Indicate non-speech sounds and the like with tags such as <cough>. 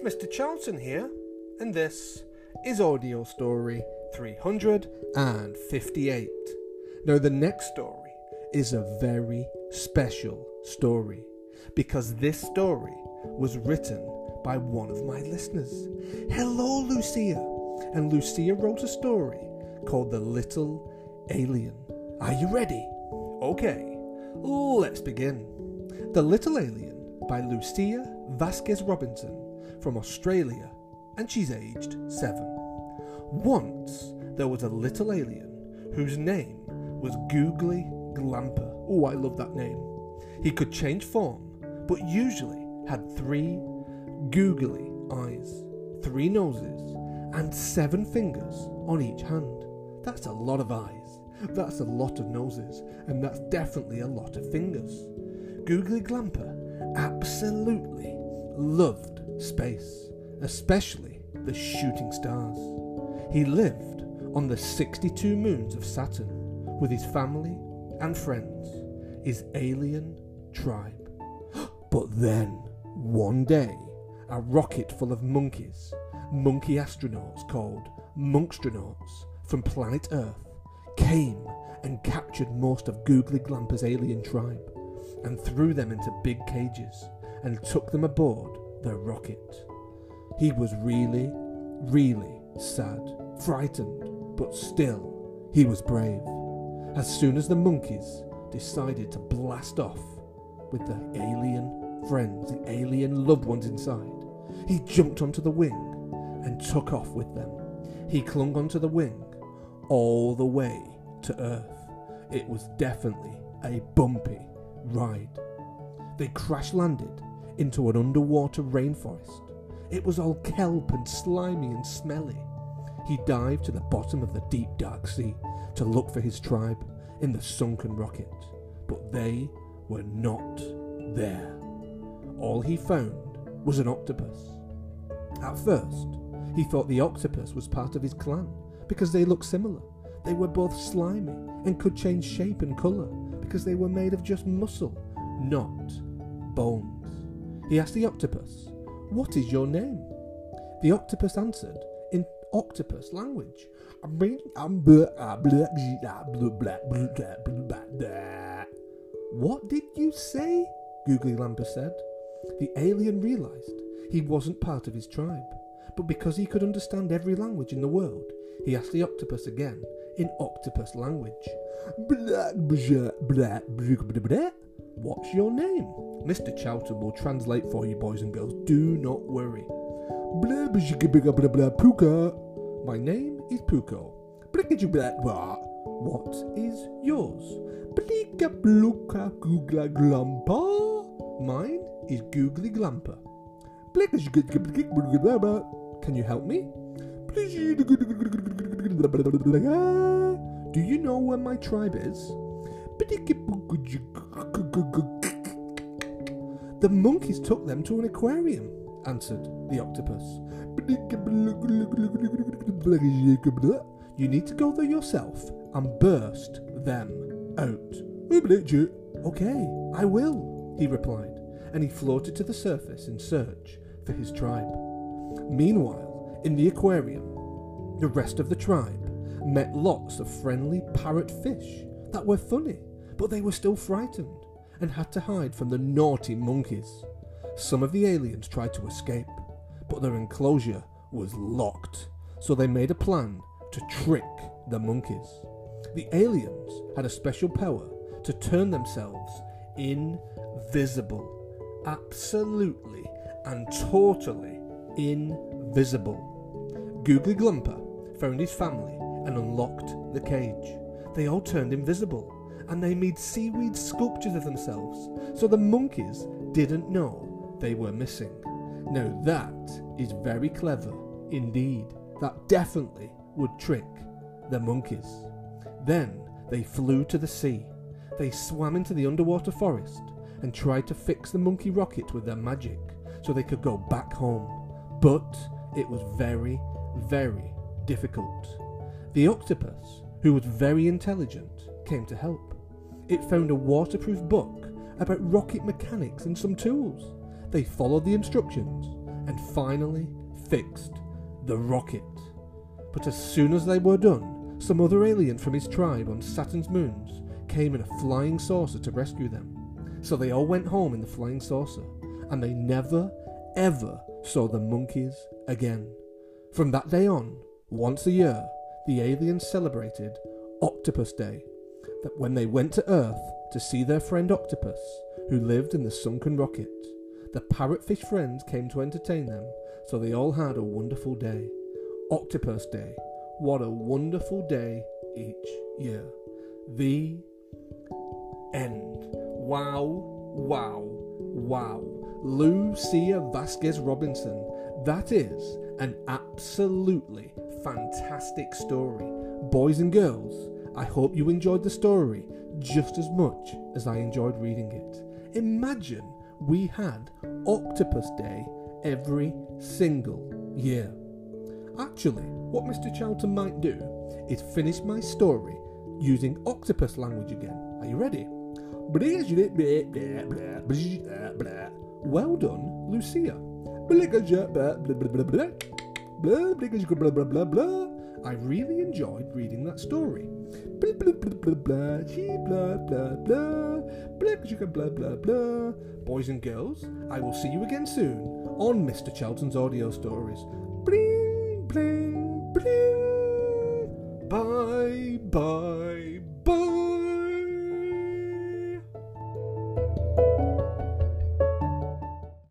It's Mr. Charlton here, and this is Audio Story 358. Now, the next story is a very special story because this story was written by one of my listeners. Hello, Lucia! And Lucia wrote a story called The Little Alien. Are you ready? Okay, let's begin. The Little Alien by Lucia Vasquez Robinson from Australia, and she's aged seven. Once there was a little alien whose name was Googly Glamper. Oh, I love that name. He could change form, but usually had three googly eyes, three noses, and seven fingers on each hand. That's a lot of eyes, that's a lot of noses, and that's definitely a lot of fingers. Googly Glamper absolutely loved space, especially the shooting stars. He lived on the 62 moons of Saturn with his family and friends, his alien tribe. <gasps> But then, one day, a rocket full of monkeys, monkey astronauts called Monkstronauts from planet Earth, came and captured most of Googly Glamper's alien tribe and threw them into big cages and took them aboard their rocket. He was really, really sad, frightened, but still, he was brave. As soon as the monkeys decided to blast off with the alien friends, the alien loved ones inside, he jumped onto the wing and took off with them. He clung onto the wing all the way to Earth. It was definitely a bumpy ride. They crash landed into an underwater rainforest. It was all kelp and slimy and smelly. He dived to the bottom of the deep dark sea to look for his tribe in the sunken rocket, but they were not there. All he found was an octopus. At first, he thought the octopus was part of his clan because they looked similar. They were both slimy and could change shape and colour because they were made of just muscle, not bones. He asked the octopus, What is your name? The octopus answered in octopus language. What did you say? Googly Glamper said. The alien realised he wasn't part of his tribe, but because he could understand every language in the world, he asked the octopus again in octopus language. What's your name? Mr. Charlton will translate for you, boys and girls. Do not worry. My name is Puko. What is yours? Mine is Googly Glamper. Can you help me? Do you know where my tribe is? The monkeys took them to an aquarium, answered the octopus. You need to go there yourself and burst them out. Okay, I will, he replied, and he floated to the surface in search for his tribe. Meanwhile, in the aquarium, the rest of the tribe met lots of friendly parrot fish that were funny, but they were still frightened and had to hide from the naughty monkeys. Some of the aliens tried to escape, but their enclosure was locked, so they made a plan to trick the monkeys. The aliens had a special power to turn themselves invisible. Absolutely and totally invisible. Googly Glumper found his family and unlocked the cage. They all turned invisible and they made seaweed sculptures of themselves so the monkeys didn't know they were missing. Now that is very clever indeed. That definitely would trick the monkeys. Then they flew to the sea. They swam into the underwater forest and tried to fix the monkey rocket with their magic so they could go back home. But it was very, very difficult. The octopus, who was very intelligent, came to help. It found a waterproof book about rocket mechanics and some tools. They followed the instructions and finally fixed the rocket. But as soon as they were done, some other alien from his tribe on Saturn's moons came in a flying saucer to rescue them. So they all went home in the flying saucer, and they never, ever saw the monkeys again. From that day on, once a year, the aliens celebrated Octopus Day. That when they went to Earth to see their friend Octopus, who lived in the sunken rocket, the parrotfish friends came to entertain them, so they all had a wonderful day. Octopus Day. What a wonderful day each year. The end. Wow, wow, wow. Lucia Vasquez Robinson. That is an absolutely fantastic story. Boys and girls, I hope you enjoyed the story just as much as I enjoyed reading it. Imagine we had Octopus Day every single year. Actually, what Mr. Charlton might do is finish my story using octopus language again. Are you ready? Well done, Lucia. I really enjoyed reading that story. Blah blah blah blah blah, gee, blah blah blah, blah blah blah blah. Boys and girls, I will see you again soon on Mr. Charlton's Audio Stories. Bling, bling, bling. Bye, bye, bye.